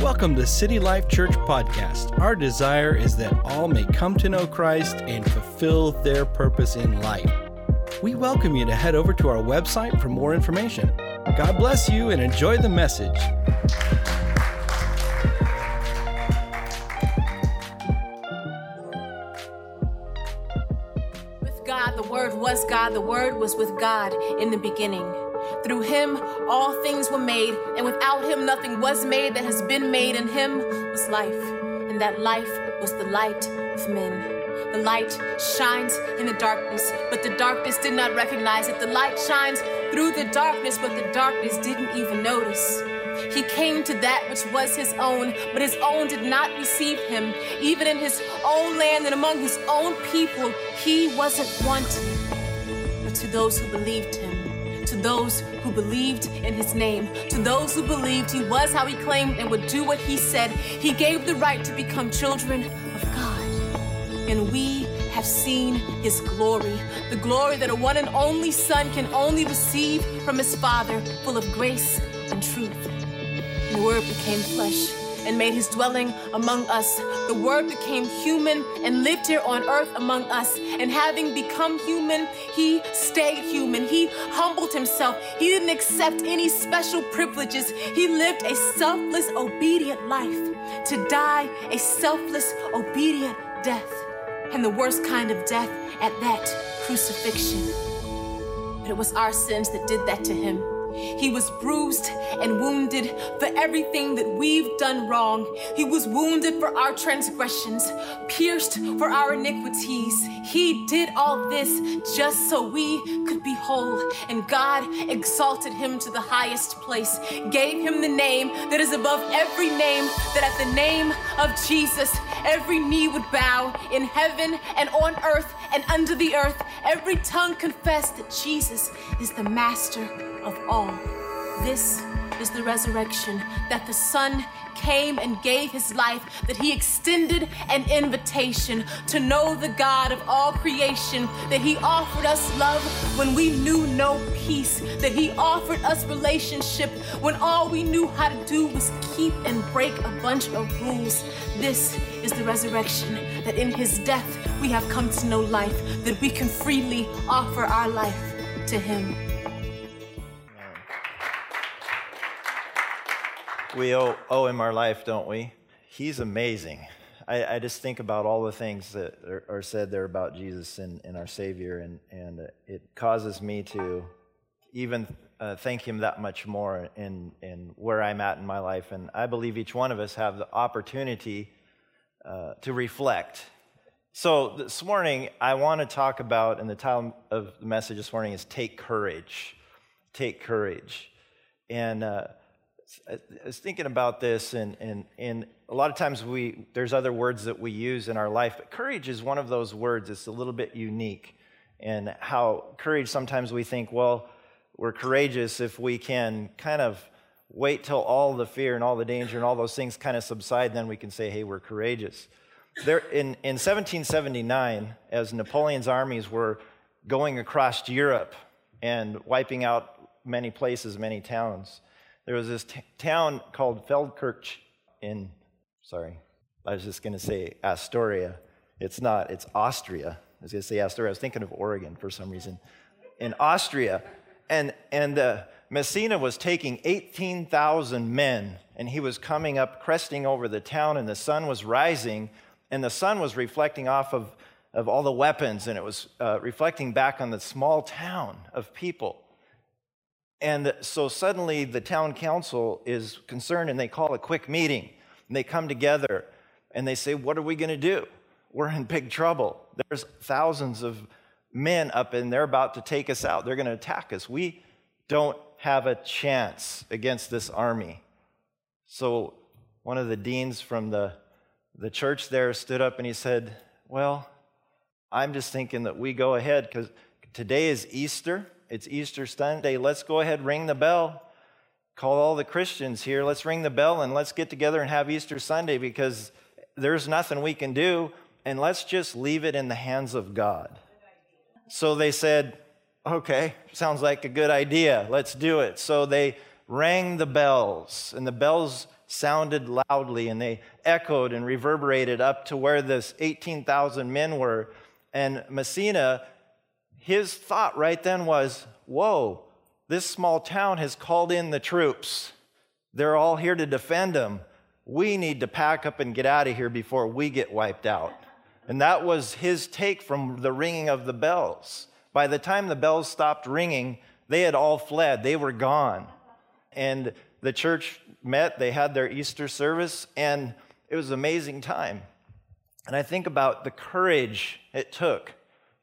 Welcome to City Life Church Podcast. Our desire is that all may come to know Christ and fulfill their purpose in life. We welcome you to head over to our website for more information. God bless you and enjoy the message. With God, the Word was God, the Word was with God in the beginning. Through him, all things were made, and without him, nothing was made that has been made. In him was life, and that life was the light of men. The light shines in the darkness, but the darkness did not recognize it. The light shines through the darkness, but the darkness didn't even notice. He came to that which was his own, but his own did not receive him. Even in his own land and among his own people, he wasn't wanted. But to those who believed him, those who believed in his name, to those who believed he was how he claimed and would do what he said, he gave the right to become children of God. And we have seen his glory, the glory that a one and only Son can only receive from his Father, full of grace and truth. And the Word became flesh and made his dwelling among us. The Word became human and lived here on earth among us. And having become human, he stayed human. He humbled himself. He didn't accept any special privileges. He lived a selfless, obedient life to die a selfless, obedient death. And the worst kind of death at that crucifixion. But it was our sins that did that to him. He was bruised and wounded for everything that we've done wrong. He was wounded for our transgressions, pierced for our iniquities. He did all this just so we could be whole. And God exalted him to the highest place, gave him the name that is above every name, that at the name of Jesus, every knee would bow in heaven and on earth and under the earth. Every tongue confess that Jesus is the master of all. This is the resurrection that the Son came and gave his life, that he extended an invitation to know the God of all creation, that he offered us love when we knew no peace, that he offered us relationship when all we knew how to do was keep and break a bunch of rules. This is the resurrection, that in his death we have come to know life, that we can freely offer our life to him. We owe, owe him our life, don't we? He's amazing. I, I just think about all the things that are, are said there about Jesus and, and our Savior, and, and it causes me to even uh, thank him that much more in, in where I'm at in my life. And I believe each one of us have the opportunity uh, to reflect. So this morning, I want to talk about, and the title of the message this morning is Take Courage. Take Courage. And uh, I was thinking about this, and, and, and a lot of times we, there's other words that we use in our life, but courage is one of those words It's a little bit unique. And how courage, sometimes we think, well, we're courageous if we can kind of wait till all the fear and all the danger and all those things kind of subside, then we can say, hey, we're courageous. There, in, in 1779, as Napoleon's armies were going across Europe and wiping out many places, many towns, there was this t- town called Feldkirch in, sorry, I was just going to say Astoria. It's not, it's Austria. I was going to say Astoria. I was thinking of Oregon for some reason. In Austria. And, and uh, Messina was taking 18,000 men, and he was coming up, cresting over the town, and the sun was rising, and the sun was reflecting off of, of all the weapons, and it was uh, reflecting back on the small town of people. And so suddenly the town council is concerned and they call a quick meeting. And they come together and they say, What are we going to do? We're in big trouble. There's thousands of men up and they're about to take us out. They're going to attack us. We don't have a chance against this army. So one of the deans from the, the church there stood up and he said, Well, I'm just thinking that we go ahead because today is Easter. It's Easter Sunday. Let's go ahead, ring the bell. Call all the Christians here. Let's ring the bell and let's get together and have Easter Sunday because there's nothing we can do. And let's just leave it in the hands of God. So they said, okay, sounds like a good idea. Let's do it. So they rang the bells, and the bells sounded loudly and they echoed and reverberated up to where this 18,000 men were. And Massena, his thought right then was, Whoa, this small town has called in the troops. They're all here to defend them. We need to pack up and get out of here before we get wiped out. And that was his take from the ringing of the bells. By the time the bells stopped ringing, they had all fled, they were gone. And the church met, they had their Easter service, and it was an amazing time. And I think about the courage it took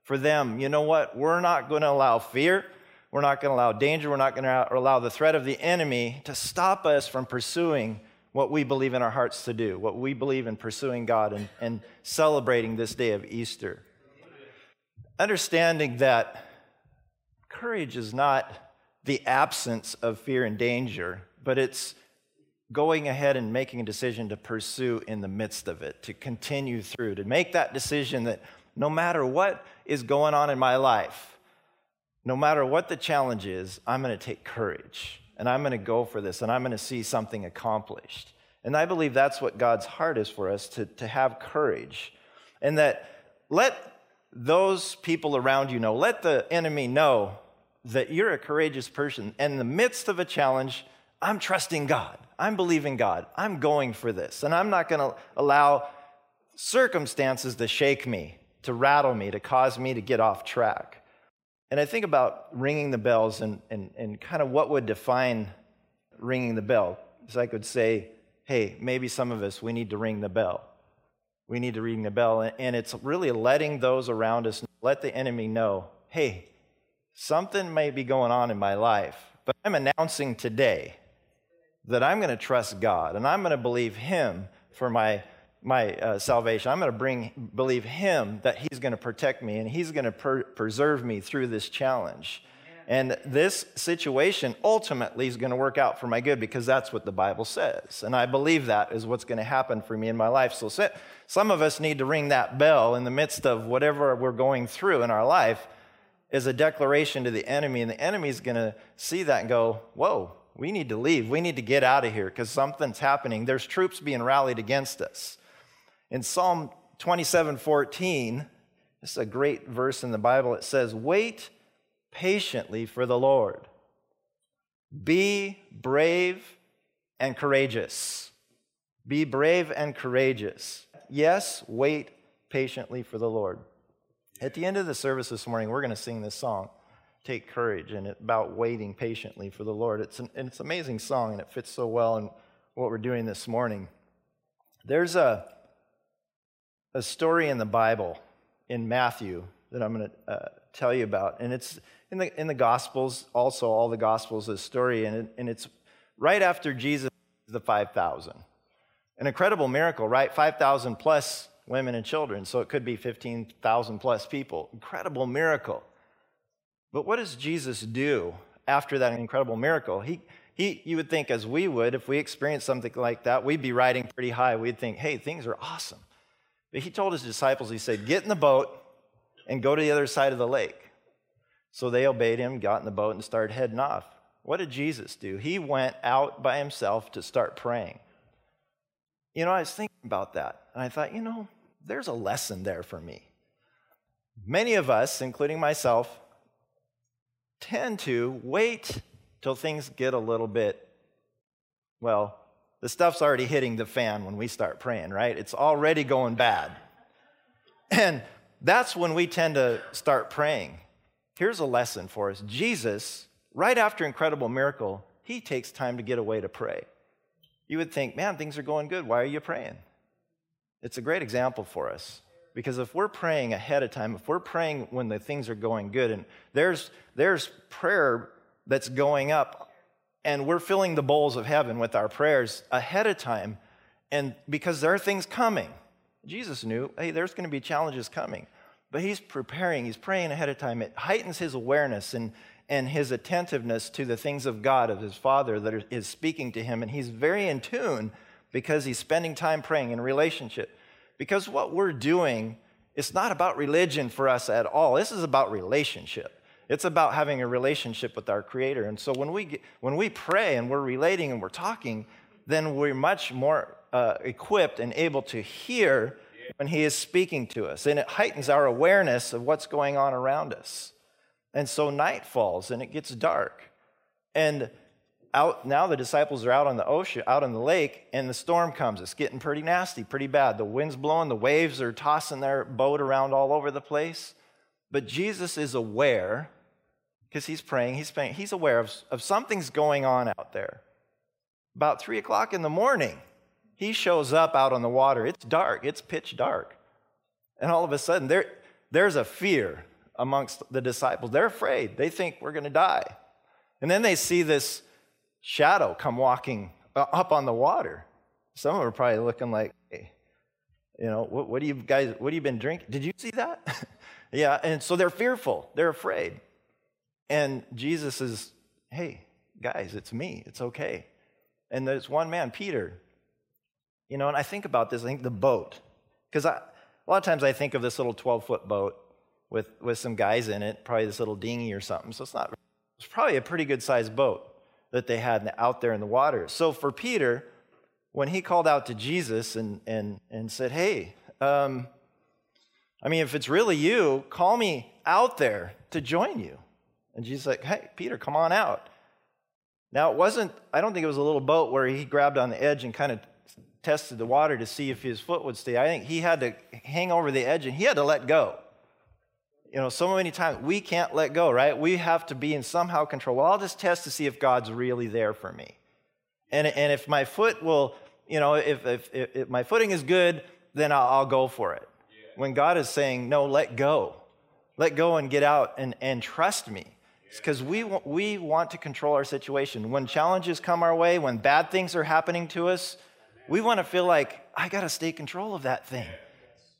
for them. You know what? We're not going to allow fear. We're not going to allow danger. We're not going to allow the threat of the enemy to stop us from pursuing what we believe in our hearts to do, what we believe in pursuing God and, and celebrating this day of Easter. Understanding that courage is not the absence of fear and danger, but it's going ahead and making a decision to pursue in the midst of it, to continue through, to make that decision that no matter what is going on in my life, no matter what the challenge is, I'm going to take courage and I'm going to go for this and I'm going to see something accomplished. And I believe that's what God's heart is for us to, to have courage. And that let those people around you know, let the enemy know that you're a courageous person. And in the midst of a challenge, I'm trusting God. I'm believing God. I'm going for this. And I'm not going to allow circumstances to shake me, to rattle me, to cause me to get off track. And I think about ringing the bells and, and, and kind of what would define ringing the bell. Because I could say, hey, maybe some of us, we need to ring the bell. We need to ring the bell. And it's really letting those around us, let the enemy know, hey, something may be going on in my life, but I'm announcing today that I'm going to trust God and I'm going to believe Him for my, my uh, salvation. I'm going to bring, believe Him that He's going to protect me and He's going to per- preserve me through this challenge. And this situation ultimately is going to work out for my good because that's what the Bible says. And I believe that is what's going to happen for me in my life. So some of us need to ring that bell in the midst of whatever we're going through in our life is a declaration to the enemy. And the enemy is going to see that and go, whoa, we need to leave. We need to get out of here because something's happening. There's troops being rallied against us. In Psalm 27 14, this is a great verse in the Bible. It says, Wait patiently for the Lord. Be brave and courageous. Be brave and courageous. Yes, wait patiently for the Lord. At the end of the service this morning, we're going to sing this song take courage and it's about waiting patiently for the Lord. It's an, it's an amazing song and it fits so well in what we're doing this morning. There's a, a story in the Bible in Matthew that I'm going to uh, tell you about, and it's in the, in the Gospels, also all the Gospels, a story, and, it, and it's right after Jesus, the 5,000. An incredible miracle, right? 5,000 plus women and children, so it could be 15,000 plus people. Incredible miracle. But what does Jesus do after that incredible miracle? He, he, you would think, as we would, if we experienced something like that, we'd be riding pretty high. We'd think, hey, things are awesome. He told his disciples, he said, get in the boat and go to the other side of the lake. So they obeyed him, got in the boat, and started heading off. What did Jesus do? He went out by himself to start praying. You know, I was thinking about that, and I thought, you know, there's a lesson there for me. Many of us, including myself, tend to wait till things get a little bit, well, the stuff's already hitting the fan when we start praying, right? It's already going bad. And that's when we tend to start praying. Here's a lesson for us Jesus, right after incredible miracle, he takes time to get away to pray. You would think, man, things are going good. Why are you praying? It's a great example for us. Because if we're praying ahead of time, if we're praying when the things are going good, and there's, there's prayer that's going up, and we're filling the bowls of heaven with our prayers ahead of time, and because there are things coming. Jesus knew, hey, there's going to be challenges coming. But he's preparing, he's praying ahead of time. It heightens his awareness and, and his attentiveness to the things of God, of his Father that is speaking to him. And he's very in tune because he's spending time praying in relationship. Because what we're doing is not about religion for us at all. This is about relationship. It's about having a relationship with our Creator. And so when we, get, when we pray and we're relating and we're talking, then we're much more uh, equipped and able to hear when He is speaking to us. And it heightens our awareness of what's going on around us. And so night falls and it gets dark. And out now the disciples are out on the ocean, out on the lake, and the storm comes. It's getting pretty nasty, pretty bad. The wind's blowing, the waves are tossing their boat around all over the place. But Jesus is aware because he's praying, he's praying, he's aware of, of something's going on out there. About three o'clock in the morning, he shows up out on the water. It's dark, it's pitch dark. And all of a sudden, there, there's a fear amongst the disciples. They're afraid, they think we're going to die. And then they see this shadow come walking uh, up on the water. Some of them are probably looking like, hey, you know, what, what do you guys, what have you been drinking? Did you see that? yeah, and so they're fearful, they're afraid. And Jesus is, hey, guys, it's me, it's okay. And there's one man, Peter. You know, and I think about this, I think the boat. Because a lot of times I think of this little 12 foot boat with, with some guys in it, probably this little dinghy or something. So it's not, it's probably a pretty good sized boat that they had out there in the water. So for Peter, when he called out to Jesus and, and, and said, hey, um, I mean, if it's really you, call me out there to join you. And Jesus like, hey, Peter, come on out. Now, it wasn't, I don't think it was a little boat where he grabbed on the edge and kind of tested the water to see if his foot would stay. I think he had to hang over the edge and he had to let go. You know, so many times we can't let go, right? We have to be in somehow control. Well, I'll just test to see if God's really there for me. And, and if my foot will, you know, if, if, if, my footing is good, then I'll, I'll go for it. Yeah. When God is saying, no, let go. Let go and get out and, and trust me because we, we want to control our situation. When challenges come our way, when bad things are happening to us, we want to feel like, I got to stay control of that thing.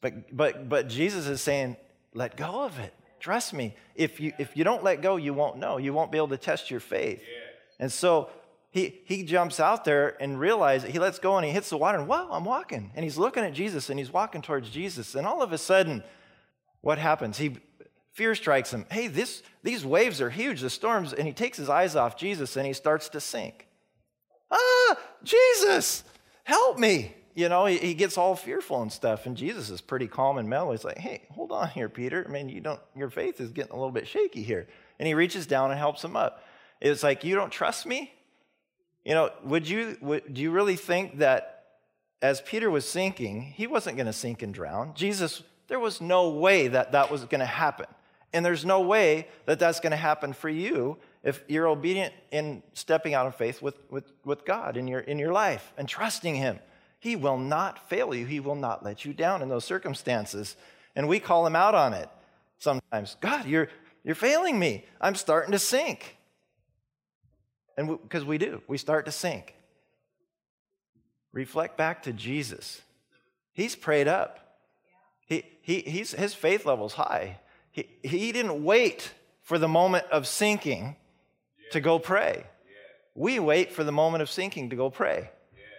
But, but, but Jesus is saying, let go of it. Trust me. If you, if you don't let go, you won't know. You won't be able to test your faith. And so he, he jumps out there and realizes, he lets go and he hits the water, and wow, I'm walking. And he's looking at Jesus and he's walking towards Jesus. And all of a sudden, what happens? He, Fear strikes him. Hey, this, these waves are huge, the storms, and he takes his eyes off Jesus and he starts to sink. Ah, Jesus, help me. You know, he, gets all fearful and stuff, and Jesus is pretty calm and mellow. He's like, hey, hold on here, Peter. I mean, you don't, your faith is getting a little bit shaky here. And he reaches down and helps him up. It's like, you don't trust me? You know, would you, would, do you really think that as Peter was sinking, he wasn't going to sink and drown? Jesus, there was no way that that was going to happen. And there's no way that that's going to happen for you if you're obedient in stepping out in faith with, with, with God in your, in your life and trusting Him. He will not fail you, He will not let you down in those circumstances. And we call Him out on it sometimes. God, you're, you're failing me. I'm starting to sink. And because we, we do, we start to sink. Reflect back to Jesus. He's prayed up. He, he, he's, his faith level's high. He, he didn't wait for the moment of sinking to go pray. We wait for the moment of sinking to go pray.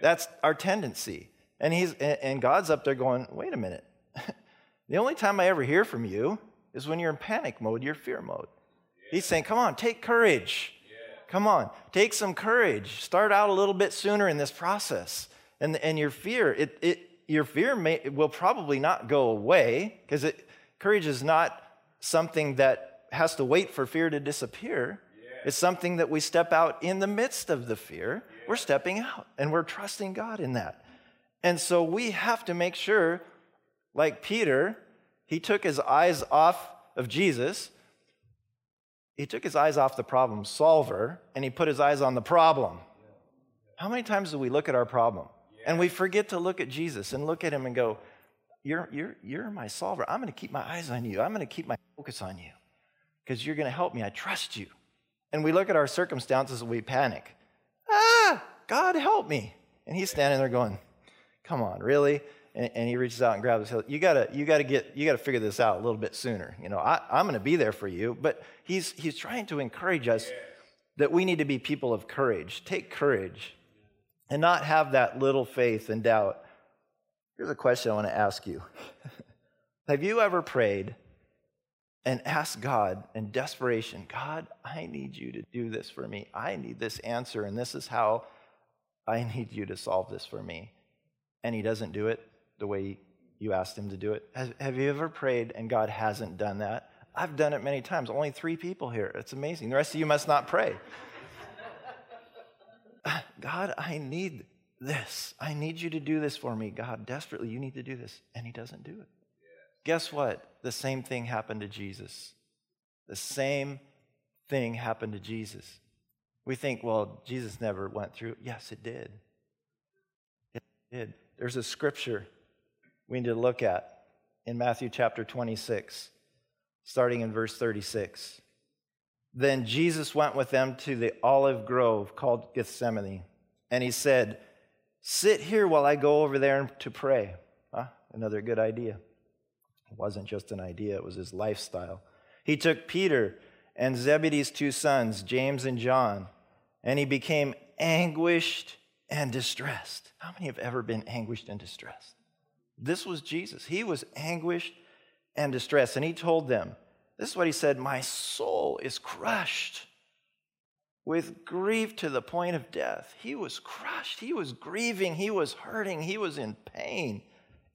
That's our tendency. And, he's, and God's up there going, wait a minute. the only time I ever hear from you is when you're in panic mode, you're fear mode. He's saying, come on, take courage. Come on, take some courage. Start out a little bit sooner in this process. And, and your fear, it, it, your fear may, will probably not go away because courage is not something that has to wait for fear to disappear. Yeah. It's something that we step out in the midst of the fear. Yeah. We're stepping out and we're trusting God in that. And so we have to make sure, like Peter, he took his eyes off of Jesus. He took his eyes off the problem solver and he put his eyes on the problem. How many times do we look at our problem and we forget to look at Jesus and look at him and go, you're, you're, you're my solver. I'm going to keep my eyes on you. I'm going to keep my focus on you because you're going to help me. I trust you. And we look at our circumstances and we panic. Ah, God help me. And he's standing there going, come on, really? And, and he reaches out and grabs his heel. You gotta, you gotta get, you gotta figure this out a little bit sooner. You know, I, I'm gonna be there for you. But he's he's trying to encourage us that we need to be people of courage. Take courage and not have that little faith and doubt Here's a question I want to ask you Have you ever prayed and asked God in desperation God, I need you to do this for me. I need this answer, and this is how I need you to solve this for me. And He doesn't do it the way you asked Him to do it. Have, have you ever prayed and God hasn't done that? I've done it many times. Only three people here. It's amazing. The rest of you must not pray. God, I need this. I need you to do this for me. God, desperately, you need to do this. And He doesn't do it. Guess what? The same thing happened to Jesus. The same thing happened to Jesus. We think, well, Jesus never went through. Yes, it did. It did. There's a scripture we need to look at in Matthew chapter 26, starting in verse 36. Then Jesus went with them to the olive grove called Gethsemane, and he said, Sit here while I go over there to pray. Huh? Another good idea. It wasn't just an idea, it was his lifestyle. He took Peter and Zebedee's two sons, James and John, and he became anguished and distressed. How many have ever been anguished and distressed? This was Jesus. He was anguished and distressed. And he told them, This is what he said My soul is crushed with grief to the point of death. He was crushed. He was grieving. He was hurting. He was in pain.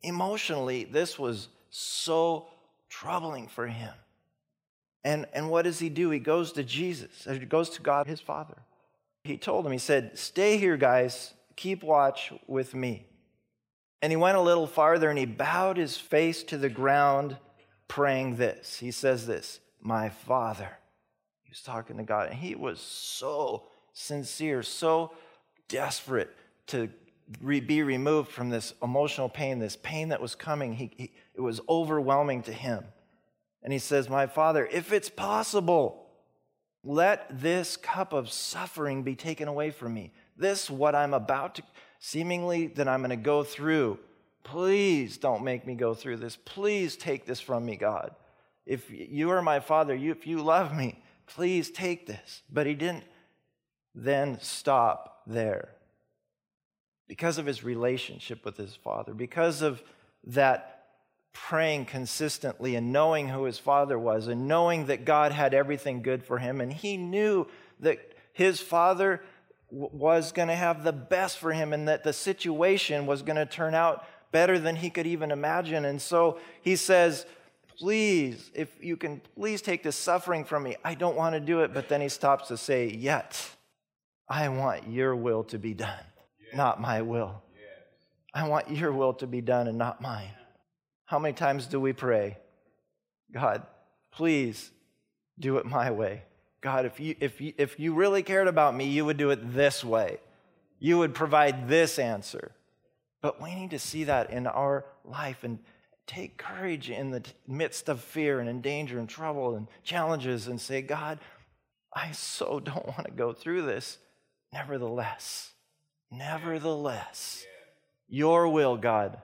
Emotionally, this was so troubling for him. And, and what does he do? He goes to Jesus, he goes to God, his Father. He told him, He said, Stay here, guys, keep watch with me. And he went a little farther and he bowed his face to the ground, praying this. He says, This, my Father. Was talking to God, and he was so sincere, so desperate to re- be removed from this emotional pain, this pain that was coming. He, he, it was overwhelming to him. And he says, My Father, if it's possible, let this cup of suffering be taken away from me. This, what I'm about to, seemingly, that I'm going to go through. Please don't make me go through this. Please take this from me, God. If you are my Father, you, if you love me, please take this. But he didn't then stop there because of his relationship with his father, because of that praying consistently and knowing who his father was and knowing that God had everything good for him. And he knew that his father was going to have the best for him and that the situation was going to turn out better than he could even imagine. And so he says, Please, if you can please take this suffering from me, I don't want to do it. But then he stops to say, Yet, I want your will to be done not my will. I want your will to be done and not mine. How many times do we pray, God, please do it my way? God, if you, if you, if you really cared about me, you would do it this way. You would provide this answer. But we need to see that in our life and take courage in the midst of fear and in danger and trouble and challenges and say, God, I so don't want to go through this. Nevertheless, Nevertheless, your will, God,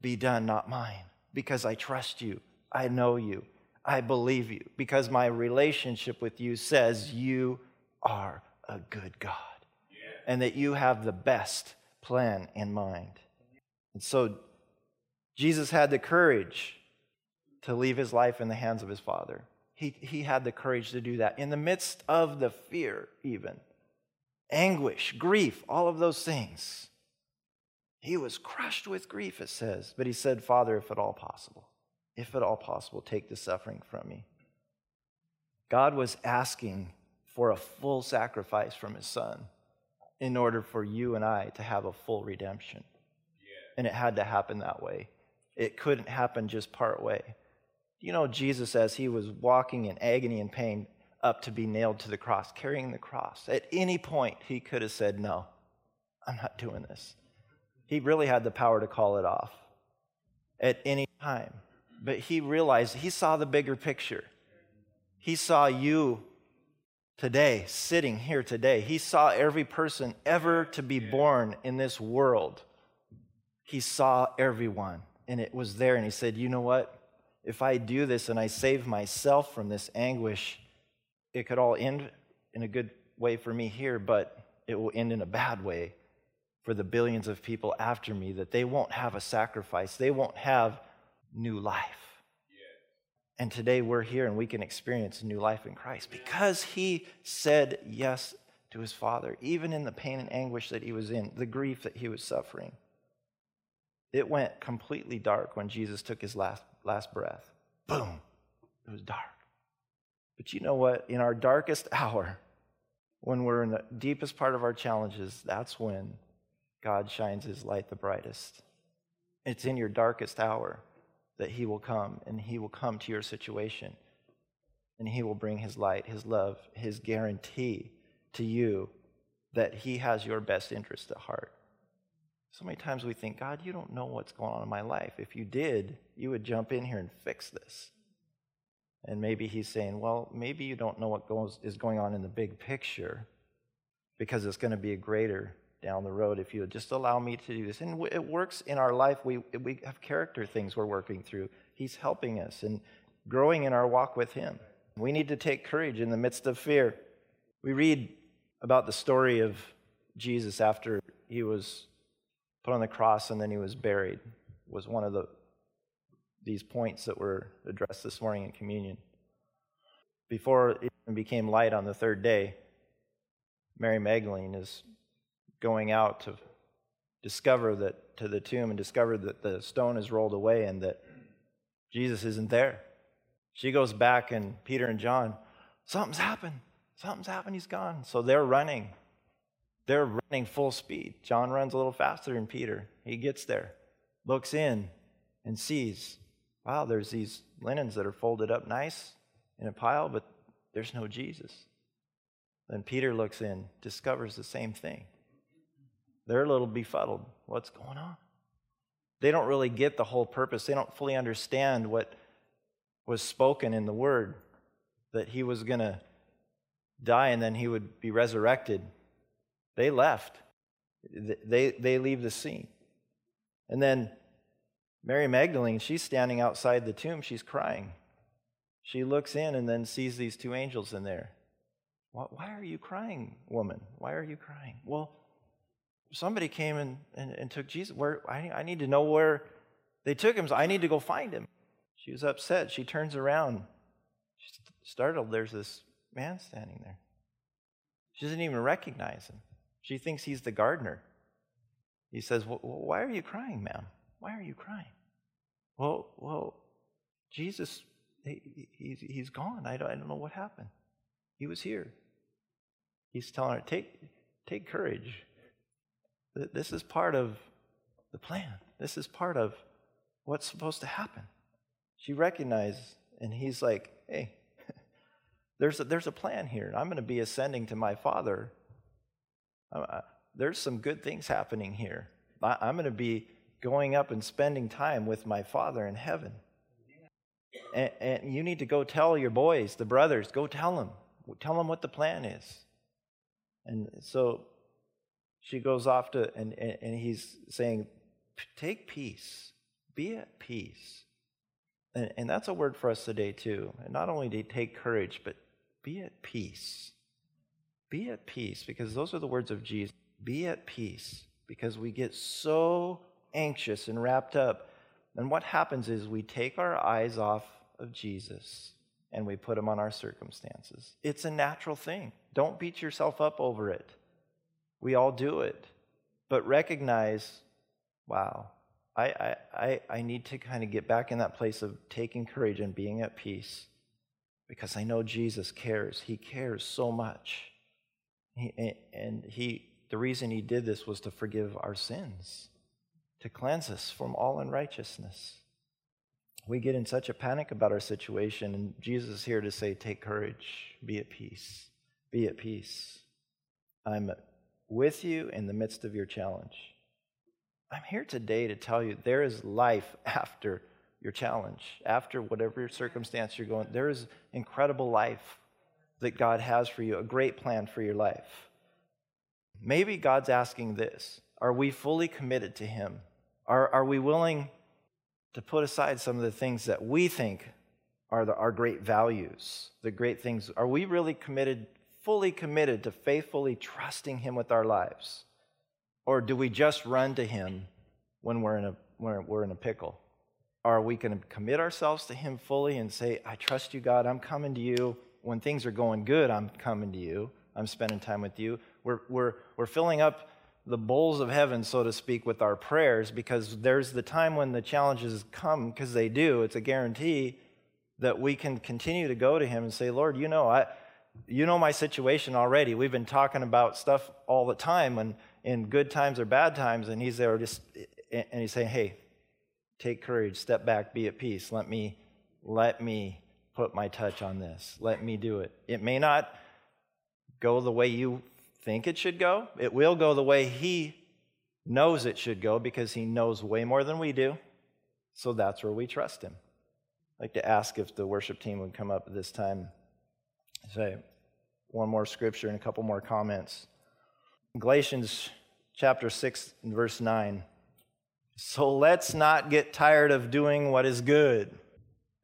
be done, not mine, because I trust you. I know you. I believe you, because my relationship with you says you are a good God and that you have the best plan in mind. And so Jesus had the courage to leave his life in the hands of his Father. He, he had the courage to do that in the midst of the fear, even anguish, grief, all of those things. He was crushed with grief, it says. But he said, Father, if at all possible, if at all possible, take the suffering from me. God was asking for a full sacrifice from his son in order for you and I to have a full redemption. Yeah. And it had to happen that way. It couldn't happen just part way. You know, Jesus, as he was walking in agony and pain, up to be nailed to the cross, carrying the cross. At any point, he could have said, No, I'm not doing this. He really had the power to call it off at any time. But he realized, he saw the bigger picture. He saw you today, sitting here today. He saw every person ever to be born in this world. He saw everyone, and it was there. And he said, You know what? If I do this and I save myself from this anguish, it could all end in a good way for me here, but it will end in a bad way for the billions of people after me that they won't have a sacrifice, they won't have new life. And today we're here and we can experience new life in Christ because he said yes to his Father, even in the pain and anguish that he was in, the grief that he was suffering. It went completely dark when Jesus took his last, last breath. Boom, it was dark. But you know what? In our darkest hour, when we're in the deepest part of our challenges, that's when God shines his light the brightest. It's in your darkest hour that He will come and He will come to your situation and He will bring His light, His love, His guarantee to you that He has your best interest at heart. So many times we think, God, you don't know what's going on in my life. If you did, you would jump in here and fix this. And maybe He's saying, well, maybe you don't know what goes, is going on in the big picture because it's going to be a greater down the road if you would just allow me to do this. And it works in our life. We, we have character things we're working through. He's helping us and growing in our walk with Him. We need to take courage in the midst of fear. We read about the story of Jesus after he was put on the cross and then he was buried was one of the these points that were addressed this morning in communion. Before it even became light on the third day, Mary Magdalene is going out to discover that to the tomb and discover that the stone is rolled away and that Jesus isn't there. She goes back and Peter and John, something's happened. Something's happened. He's gone. So they're running. They're running full speed. John runs a little faster than Peter. He gets there, looks in, and sees, wow, there's these linens that are folded up nice in a pile, but there's no Jesus. Then Peter looks in, discovers the same thing. They're a little befuddled. What's going on? They don't really get the whole purpose. They don't fully understand what was spoken in the word that he was going to die and then he would be resurrected. They left. They, they leave the scene. And then Mary Magdalene, she's standing outside the tomb. She's crying. She looks in and then sees these two angels in there. Why are you crying, woman? Why are you crying? Well, somebody came and, and, and took Jesus. Where I, I need to know where they took him. So I need to go find him. She was upset. She turns around. She's startled. There's this man standing there. She doesn't even recognize him. She thinks he's the gardener. He says, well, Why are you crying, ma'am? Why are you crying? Well, well, Jesus, he, he's, he's gone. I don't, I don't know what happened. He was here. He's telling her, Take, take courage. This is part of the plan. This is part of what's supposed to happen. She recognizes, and he's like, hey, there's a, there's a plan here. I'm going to be ascending to my Father. Uh, there's some good things happening here. I, I'm going to be going up and spending time with my Father in heaven. And, and, you need to go tell your boys, the brothers, go tell them. Tell them what the plan is. And so she goes off to, and, and he's saying, Take peace, be at peace. And, and that's a word for us today, too. And not only to take courage, but be at peace. Be at peace, because those are the words of Jesus. Be at peace, because we get so anxious and wrapped up. And what happens is we take our eyes off of Jesus and we put them on our circumstances. It's a natural thing. Don't beat yourself up over it. We all do it. But recognize, wow, I, I, I need to kind of get back in that place of taking courage and being at peace because I know Jesus cares. He cares so much. He, and he, the reason he did this was to forgive our sins, to cleanse us from all unrighteousness. We get in such a panic about our situation, and Jesus is here to say, Take courage, be at peace, be at peace. I'm with you in the midst of your challenge. I'm here today to tell you there is life after your challenge, after whatever circumstance you're going. There is incredible life that God has for you, a great plan for your life. Maybe God's asking this Are we fully committed to Him? Are, are we willing to put aside some of the things that we think are the, our great values, the great things? Are we really committed fully committed to faithfully trusting Him with our lives? Or do we just run to Him when we're in a, when we're in a pickle? are we going to commit ourselves to Him fully and say, I trust you, God, I'm coming to you. When things are going good, I'm coming to you. I'm spending time with you. We're, we're, we're filling up the bowls of heaven, so to speak, with our prayers because there's the time when the challenges come, because they do. It's a guarantee that we can continue to go to Him and say, Lord, you know, I, you know my situation already. We've been talking about stuff all the time, when in good times or bad times, and He's there just, and He's saying, hey, take courage, step back, be at peace. Let me, let me put my touch on this. Let me do it. It may not go the way you think it should go. It will go the way He knows it should go because He knows way more than we do. So that's where we trust Him. I'd like to ask if the worship team would come up at this time. Say one more scripture and a couple more comments. Galatians chapter 6 and verse 9. So let's not get tired of doing what is good.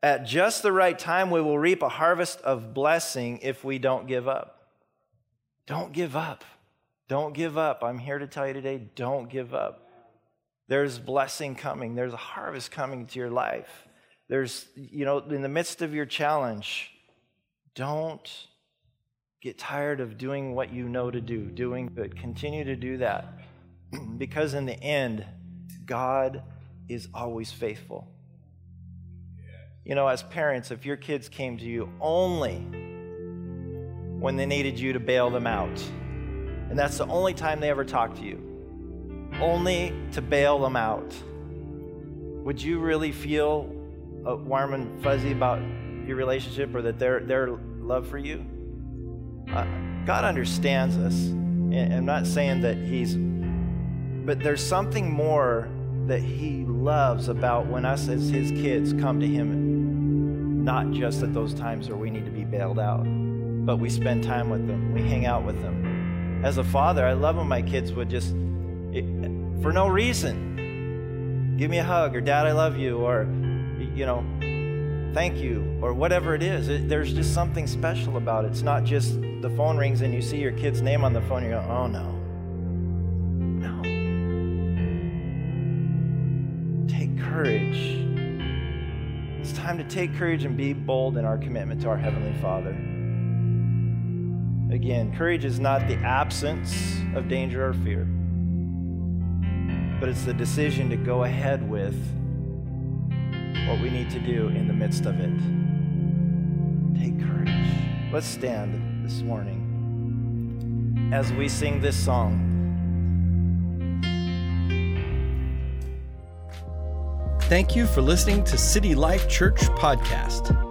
At just the right time, we will reap a harvest of blessing if we don't give up. Don't give up. Don't give up. I'm here to tell you today don't give up. There's blessing coming, there's a harvest coming to your life. There's, you know, in the midst of your challenge, don't get tired of doing what you know to do, doing good. Continue to do that because in the end, God is always faithful. You know, as parents, if your kids came to you only when they needed you to bail them out, and that's the only time they ever talk to you, only to bail them out, would you really feel warm and fuzzy about your relationship or that their, their love for you? Uh, God understands us. And I'm not saying that He's, but there's something more that He loves about when us as His kids come to Him, not just at those times where we need to be bailed out, but we spend time with them, we hang out with them. As a father, I love when my kids would just, eh, for no reason, give me a hug or dad, I love you, or, you know, thank you, or whatever it is. It, there's just something special about it. It's not just the phone rings and you see your kid's name on the phone, you go, oh no. No. Take courage. It's time to take courage and be bold in our commitment to our Heavenly Father. Again, courage is not the absence of danger or fear, but it's the decision to go ahead with what we need to do in the midst of it. Take courage. Let's stand this morning as we sing this song. Thank you for listening to City Life Church Podcast.